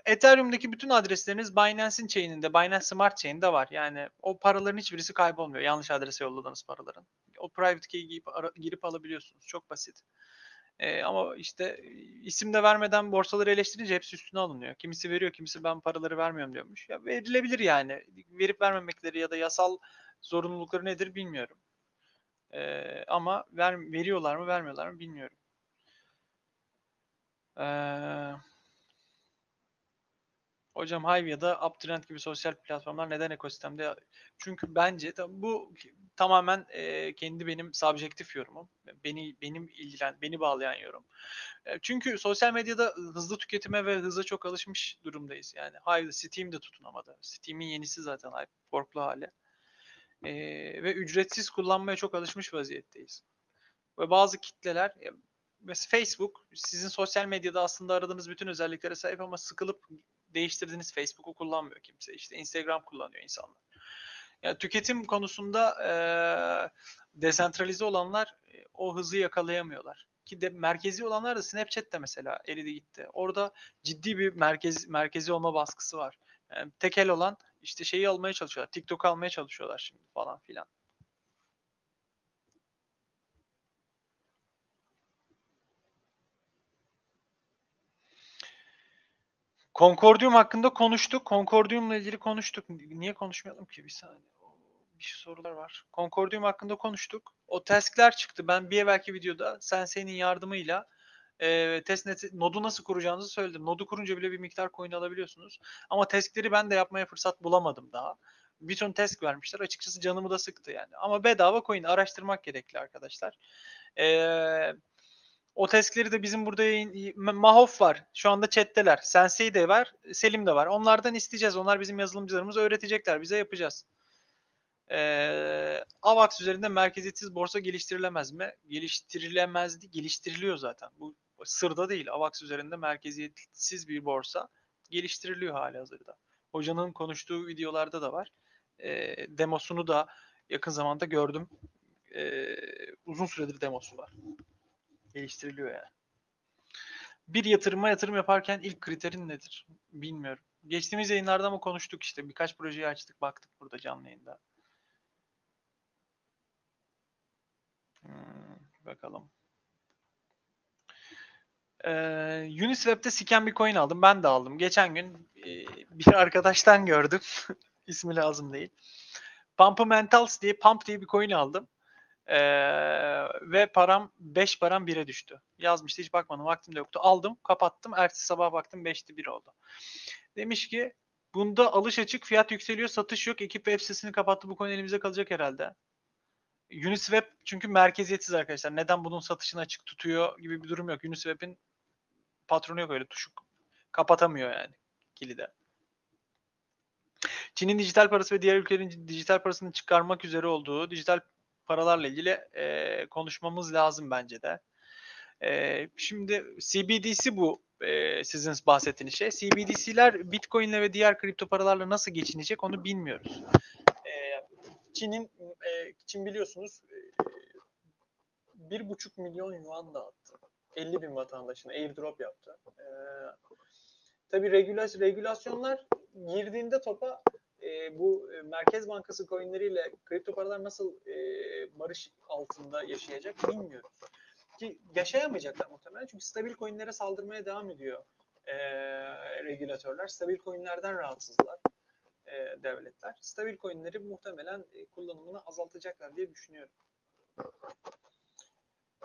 Ethereum'daki bütün adresleriniz Binance'in chain'inde, Binance Smart Chain'de var. Yani o paraların hiçbirisi kaybolmuyor. Yanlış adrese yolladığınız paraların. O private key'i girip, girip alabiliyorsunuz. Çok basit. Ee, ama işte isim de vermeden borsaları eleştirince hepsi üstüne alınıyor. Kimisi veriyor, kimisi ben paraları vermiyorum diyormuş. Ya verilebilir yani. Verip vermemekleri ya da yasal zorunlulukları nedir bilmiyorum. Ee, ama ver, veriyorlar mı vermiyorlar mı bilmiyorum. Eee Hocam Hive ya da Uptrend gibi sosyal platformlar neden ekosistemde? Çünkü bence bu tamamen e, kendi benim subjektif yorumum. Beni benim ilgilen beni bağlayan yorum. E, çünkü sosyal medyada hızlı tüketime ve hıza çok alışmış durumdayız. Yani Hive'da Steam'de tutunamadı. Steam'in yenisi zaten Hive forklu hali. E, ve ücretsiz kullanmaya çok alışmış vaziyetteyiz. Ve bazı kitleler mesela Facebook sizin sosyal medyada aslında aradığınız bütün özelliklere sahip ama sıkılıp değiştirdiğiniz Facebook'u kullanmıyor kimse. İşte Instagram kullanıyor insanlar. Yani tüketim konusunda e, desentralize olanlar e, o hızı yakalayamıyorlar. Ki de merkezi olanlar da Snapchat'te mesela eridi gitti. Orada ciddi bir merkez merkezi olma baskısı var. Yani tekel olan işte şeyi almaya çalışıyorlar. TikTok almaya çalışıyorlar şimdi falan filan. Concordium hakkında konuştuk. Concordium'la ilgili konuştuk. Niye konuşmayalım ki bir saniye? bir sorular var. Concordium hakkında konuştuk. O task'ler çıktı. Ben bir evvelki videoda Sensei'nin yardımıyla e, testnet nodu nasıl kuracağınızı söyledim. Nodu kurunca bile bir miktar coin alabiliyorsunuz. Ama task'leri ben de yapmaya fırsat bulamadım daha. Bir ton task vermişler. Açıkçası canımı da sıktı yani. Ama bedava coin araştırmak gerekli arkadaşlar. Eee o task'leri de bizim burada yayın, Mahof var. Şu anda chat'teler. Sensei de var. Selim de var. Onlardan isteyeceğiz. Onlar bizim yazılımcılarımız öğretecekler. Bize yapacağız. Ee, AVAX üzerinde merkeziyetsiz borsa geliştirilemez mi? Geliştirilemezdi. Geliştiriliyor zaten. Bu sırda değil. AVAX üzerinde merkeziyetsiz bir borsa geliştiriliyor hali hazırda. Hocanın konuştuğu videolarda da var. Ee, demosunu da yakın zamanda gördüm. Ee, uzun süredir demosu var geliştiriliyor yani. Bir yatırıma yatırım yaparken ilk kriterin nedir? Bilmiyorum. Geçtiğimiz yayınlarda mı konuştuk işte. Birkaç projeyi açtık baktık burada canlı yayında. Hmm, bakalım. Ee, Uniswap'te siken bir coin aldım. Ben de aldım. Geçen gün e, bir arkadaştan gördüm. İsmi lazım değil. Pumpamentals diye Pump diye bir coin aldım. Ee, ve param 5 param 1'e düştü. Yazmıştı hiç bakmadım vaktim de yoktu. Aldım kapattım. Ertesi sabah baktım 5'ti 1 oldu. Demiş ki bunda alış açık fiyat yükseliyor satış yok. Ekip web sitesini kapattı bu konu elimize kalacak herhalde. Uniswap çünkü merkeziyetsiz arkadaşlar. Neden bunun satışını açık tutuyor gibi bir durum yok. Uniswap'in patronu yok öyle tuşu kapatamıyor yani kilide. Çin'in dijital parası ve diğer ülkelerin dijital parasını çıkarmak üzere olduğu dijital paralarla ilgili e, konuşmamız lazım bence de. E, şimdi CBDC bu e, sizin bahsettiğiniz şey. CBDC'ler Bitcoin'le ve diğer kripto paralarla nasıl geçinecek onu bilmiyoruz. E, Çin'in e, Çin biliyorsunuz bir buçuk milyon yuan dağıttı. 50 bin vatandaşına airdrop yaptı. E, tabii regülasyon, regülasyonlar girdiğinde topa e, bu Merkez Bankası coinleriyle kripto paralar nasıl e, barış altında yaşayacak bilmiyoruz. Ki yaşayamayacaklar muhtemelen çünkü stabil coinlere saldırmaya devam ediyor e, regülatörler. Stabil coinlerden rahatsızlar e, devletler. Stabil coinleri muhtemelen e, kullanımını azaltacaklar diye düşünüyorum.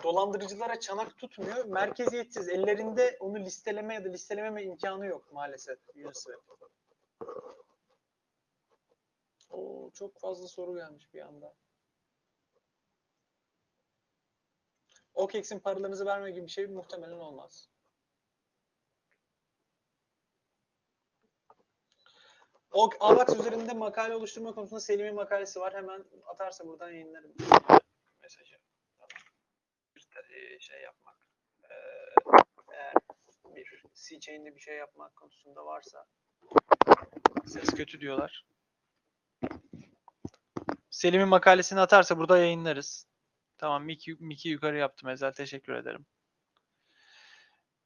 Dolandırıcılara çanak tutmuyor. Merkeziyetsiz. Ellerinde onu listeleme ya da listelememe imkanı yok maalesef Uniswap. Oo, çok fazla soru gelmiş bir anda. OKEX'in paralarınızı verme gibi bir şey muhtemelen olmaz. O AVAX üzerinde makale oluşturma konusunda Selim'in makalesi var. Hemen atarsa buradan yayınlarım mesajı. Bir şey yapmak. Eğer bir C-Chain'de bir şey yapmak konusunda varsa ses kötü diyorlar. Selim'in makalesini atarsa burada yayınlarız. Tamam Miki, Miki yukarı yaptım Ezel. Teşekkür ederim.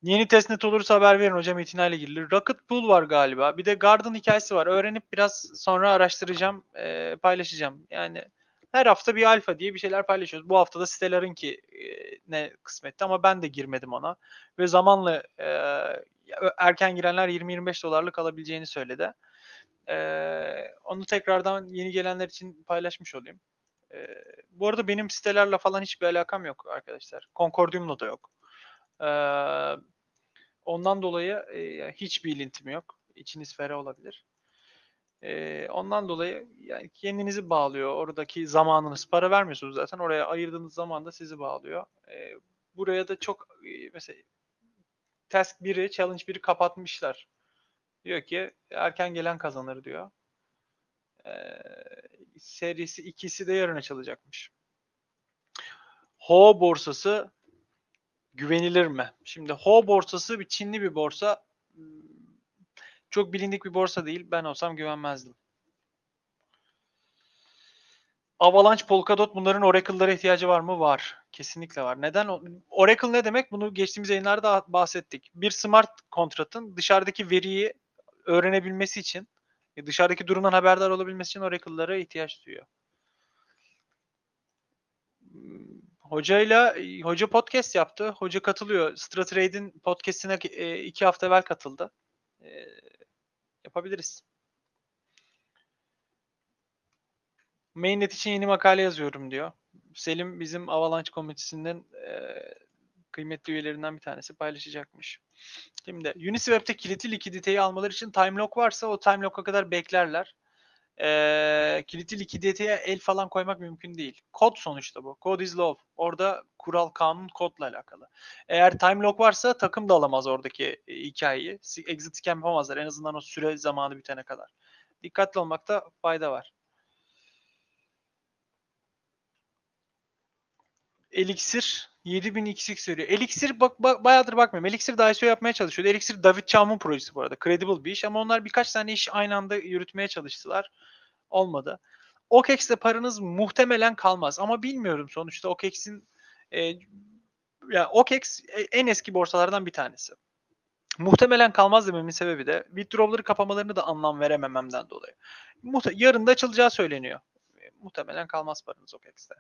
Yeni testnet olursa haber verin hocam itinayla ilgili. Rocket Pool var galiba. Bir de Garden hikayesi var. Öğrenip biraz sonra araştıracağım, e, paylaşacağım. Yani her hafta bir alfa diye bir şeyler paylaşıyoruz. Bu hafta da Stellar'ın ki e, ne kısmetti ama ben de girmedim ona. Ve zamanla e, erken girenler 20-25 dolarlık alabileceğini söyledi. E, onu tekrardan yeni gelenler için paylaşmış olayım. E, bu arada benim sitelerle falan hiçbir alakam yok arkadaşlar. Concordium'la da yok. E, ondan dolayı e, hiçbir ilintim yok. İçiniz ferah olabilir. E, ondan dolayı yani kendinizi bağlıyor. Oradaki zamanınız para vermiyorsunuz zaten. Oraya ayırdığınız zaman da sizi bağlıyor. E, buraya da çok mesela task 1'i, challenge 1'i kapatmışlar. Diyor ki erken gelen kazanır diyor. Ee, serisi ikisi de yarın açılacakmış. Ho borsası güvenilir mi? Şimdi Ho borsası bir Çinli bir borsa. Çok bilindik bir borsa değil. Ben olsam güvenmezdim. Avalanche, Polkadot bunların Oracle'lara ihtiyacı var mı? Var. Kesinlikle var. Neden? Oracle ne demek? Bunu geçtiğimiz yayınlarda bahsettik. Bir smart kontratın dışarıdaki veriyi öğrenebilmesi için, dışarıdaki durumdan haberdar olabilmesi için Oracle'lara ihtiyaç duyuyor. Hocayla, hoca podcast yaptı. Hoca katılıyor. Stratrade'in podcastine iki hafta evvel katıldı. yapabiliriz. Mainnet için yeni makale yazıyorum diyor. Selim bizim Avalanche komünitesinden e, kıymetli üyelerinden bir tanesi paylaşacakmış. Şimdi Uniswap'te kilitli likiditeyi almaları için time lock varsa o time lock'a kadar beklerler. Ee, kilitli likiditeye el falan koymak mümkün değil. Kod sonuçta bu. Code is law. Orada kural, kanun, kodla alakalı. Eğer time lock varsa takım da alamaz oradaki e, hikayeyi. Exit scam yapamazlar. En azından o süre zamanı bitene kadar. Dikkatli olmakta fayda var. Elixir 7000 XX veriyor. Elixir bak, bak bayağıdır bakmıyorum. Elixir daha ICO yapmaya çalışıyordu. Elixir David Chaum'un projesi bu arada. Credible bir iş ama onlar birkaç tane iş aynı anda yürütmeye çalıştılar. Olmadı. OKEX'te paranız muhtemelen kalmaz ama bilmiyorum sonuçta OKEX'in e, yani OKEX e, en eski borsalardan bir tanesi. Muhtemelen kalmaz dememin sebebi de withdraw'ları kapamalarını da anlam veremememden dolayı. Muhte yarın da açılacağı söyleniyor. E, muhtemelen kalmaz paranız OKEX'te.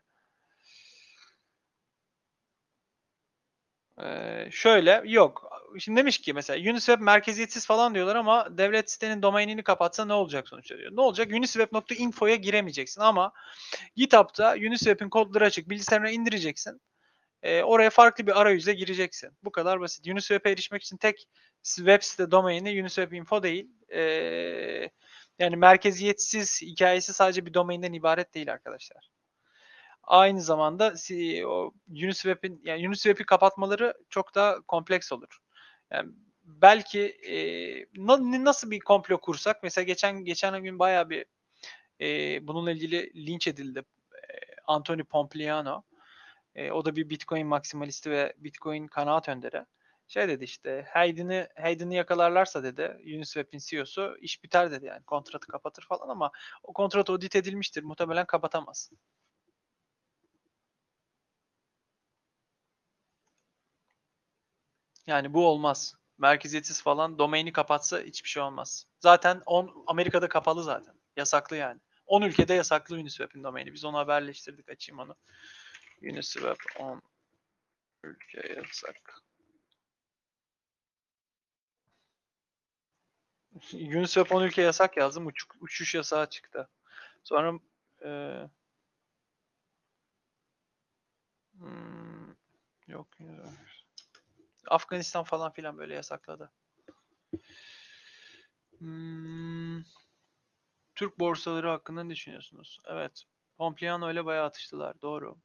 Şöyle yok. Şimdi demiş ki mesela Uniswap merkeziyetsiz falan diyorlar ama devlet sitenin domainini kapatsa ne olacak sonuçta diyor. Ne olacak? Uniswap.info'ya giremeyeceksin ama GitHub'da Uniswap'in kodları açık bilgisayarına indireceksin. Ee, oraya farklı bir arayüze gireceksin. Bu kadar basit. Uniswap'e erişmek için tek web site domaini Uniswap info değil. Ee, yani merkeziyetsiz hikayesi sadece bir domainden ibaret değil arkadaşlar aynı zamanda o Uniswap'in yani Uniswap'i kapatmaları çok daha kompleks olur. Yani belki e, nasıl bir komplo kursak mesela geçen geçen gün bayağı bir e, bununla ilgili linç edildi. Anthony Pompliano. E, o da bir Bitcoin maksimalisti ve Bitcoin kanaat önderi. Şey dedi işte Hayden'i Hayden'i yakalarlarsa dedi Uniswap'in CEO'su iş biter dedi yani kontratı kapatır falan ama o kontrat audit edilmiştir. Muhtemelen kapatamaz. Yani bu olmaz. Merkeziyetsiz falan domaini kapatsa hiçbir şey olmaz. Zaten on, Amerika'da kapalı zaten. Yasaklı yani. 10 ülkede yasaklı Uniswap'in domaini. Biz onu haberleştirdik. Açayım onu. Uniswap 10 ülke yasak. Uniswap 10 ülke yasak yazdım. Uç, uçuş yasağı çıktı. Sonra e, hmm, yok. Afganistan falan filan böyle yasakladı. Hmm, Türk borsaları hakkında ne düşünüyorsunuz? Evet. Pompliano ile bayağı atıştılar. Doğru.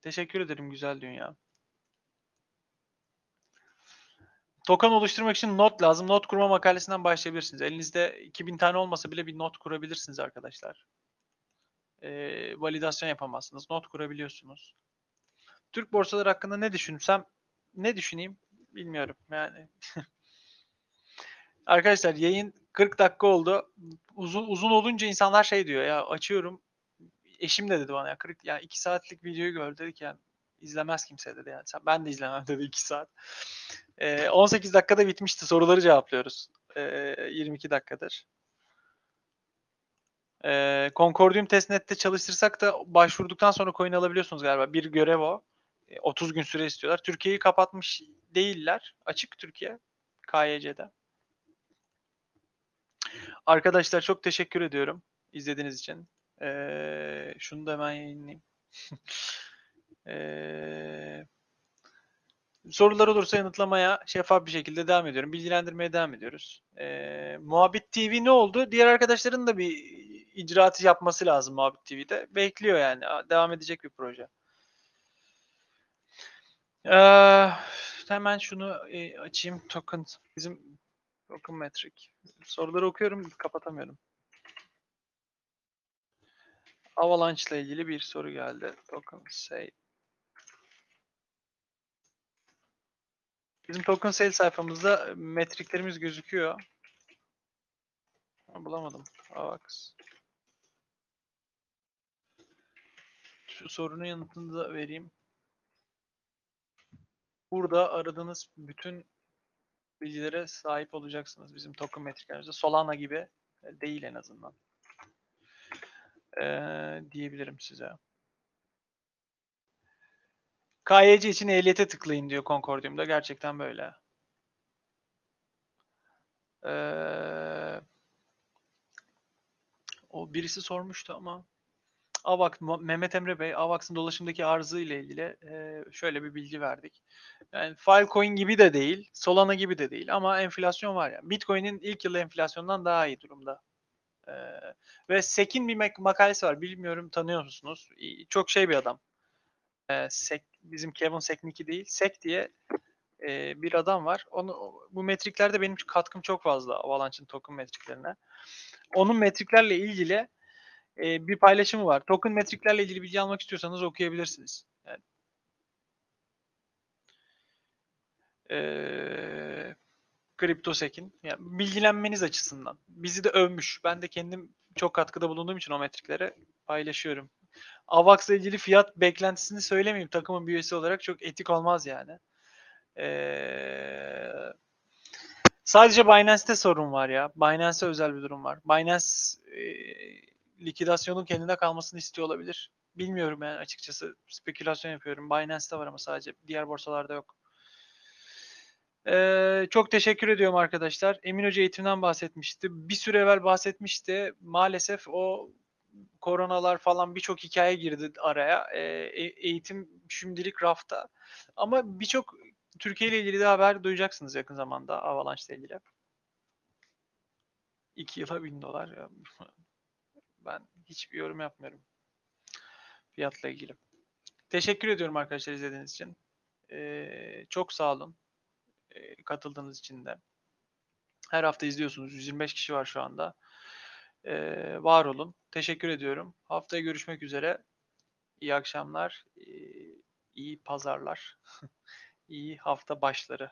Teşekkür ederim güzel dünya. Token oluşturmak için not lazım. Not kurma makalesinden başlayabilirsiniz. Elinizde 2000 tane olmasa bile bir not kurabilirsiniz arkadaşlar. Ee, validasyon yapamazsınız. Not kurabiliyorsunuz. Türk borsaları hakkında ne düşünsem ne düşüneyim bilmiyorum yani. Arkadaşlar yayın 40 dakika oldu. Uzun uzun olunca insanlar şey diyor ya açıyorum. Eşim de dedi bana ya 40 yani 2 saatlik videoyu gör dedik yani izlemez kimse dedi yani. Ben de izlemem dedi 2 saat. Ee, 18 dakikada bitmişti. Soruları cevaplıyoruz. Ee, 22 dakikadır. Ee, Concordium testnet'te çalıştırsak da başvurduktan sonra coin alabiliyorsunuz galiba. Bir görev o. 30 gün süre istiyorlar. Türkiye'yi kapatmış değiller. Açık Türkiye KYC'de. Arkadaşlar çok teşekkür ediyorum izlediğiniz için. Ee, şunu da hemen yayınlayayım. ee, sorular olursa yanıtlamaya şeffaf bir şekilde devam ediyorum. Bilgilendirmeye devam ediyoruz. Ee, Muhabbet TV ne oldu? Diğer arkadaşların da bir icraatı yapması lazım Muhabbet TV'de. Bekliyor yani. Devam edecek bir proje. Ee, hemen şunu e, açayım. Token. Bizim token metric. Soruları okuyorum. Kapatamıyorum. Avalanche ile ilgili bir soru geldi. Token say. Bizim token sale sayfamızda metriklerimiz gözüküyor. bulamadım. Avax. Şu sorunun yanıtını da vereyim. Burada aradığınız bütün bilgilere sahip olacaksınız. Bizim token metriklerimizde Solana gibi e, değil en azından. Ee, diyebilirim size. KYC için ehliyete tıklayın diyor Concordium'da. Gerçekten böyle. Ee, O birisi sormuştu ama AVAX, Mu- Mehmet Emre Bey, AVAX'ın dolaşımdaki arzı ile ilgili e, şöyle bir bilgi verdik. Yani Filecoin gibi de değil, Solana gibi de değil ama enflasyon var ya. Bitcoin'in ilk yıl enflasyondan daha iyi durumda. E, ve Sek'in bir mak- makalesi var. Bilmiyorum tanıyor musunuz? Çok şey bir adam. E, Sek, bizim Kevin Sekniki değil. Sek diye e, bir adam var. Onu bu metriklerde benim katkım çok fazla Avalanche'ın token metriklerine. Onun metriklerle ilgili e, bir paylaşımı var. Token metriklerle ilgili bilgi almak istiyorsanız okuyabilirsiniz. Yani, e, CryptoSec'in yani bilgilenmeniz açısından. Bizi de övmüş. Ben de kendim çok katkıda bulunduğum için o metriklere paylaşıyorum. AVAX'la ilgili fiyat beklentisini söylemeyeyim takımın bir üyesi olarak çok etik olmaz yani. Ee, sadece Binance'te sorun var ya. Binance'e özel bir durum var. Binance e, likidasyonun kendine kalmasını istiyor olabilir. Bilmiyorum yani açıkçası. Spekülasyon yapıyorum. Binance'te var ama sadece. Diğer borsalarda yok. Ee, çok teşekkür ediyorum arkadaşlar. Emin Hoca eğitimden bahsetmişti. Bir süre evvel bahsetmişti. Maalesef o koronalar falan birçok hikaye girdi araya. Ee, eğitim şimdilik rafta. Ama birçok Türkiye ile ilgili de haber duyacaksınız yakın zamanda Avalanche ile ilgili. 2 yıla 1000 dolar. Ben hiçbir yorum yapmıyorum. Fiyatla ilgili. Teşekkür ediyorum arkadaşlar izlediğiniz için. Ee, çok sağ olun. Ee, katıldığınız için de. Her hafta izliyorsunuz. 125 kişi var şu anda. Ee, var olun. Teşekkür ediyorum. Haftaya görüşmek üzere. İyi akşamlar. ee, iyi pazarlar. iyi hafta başları.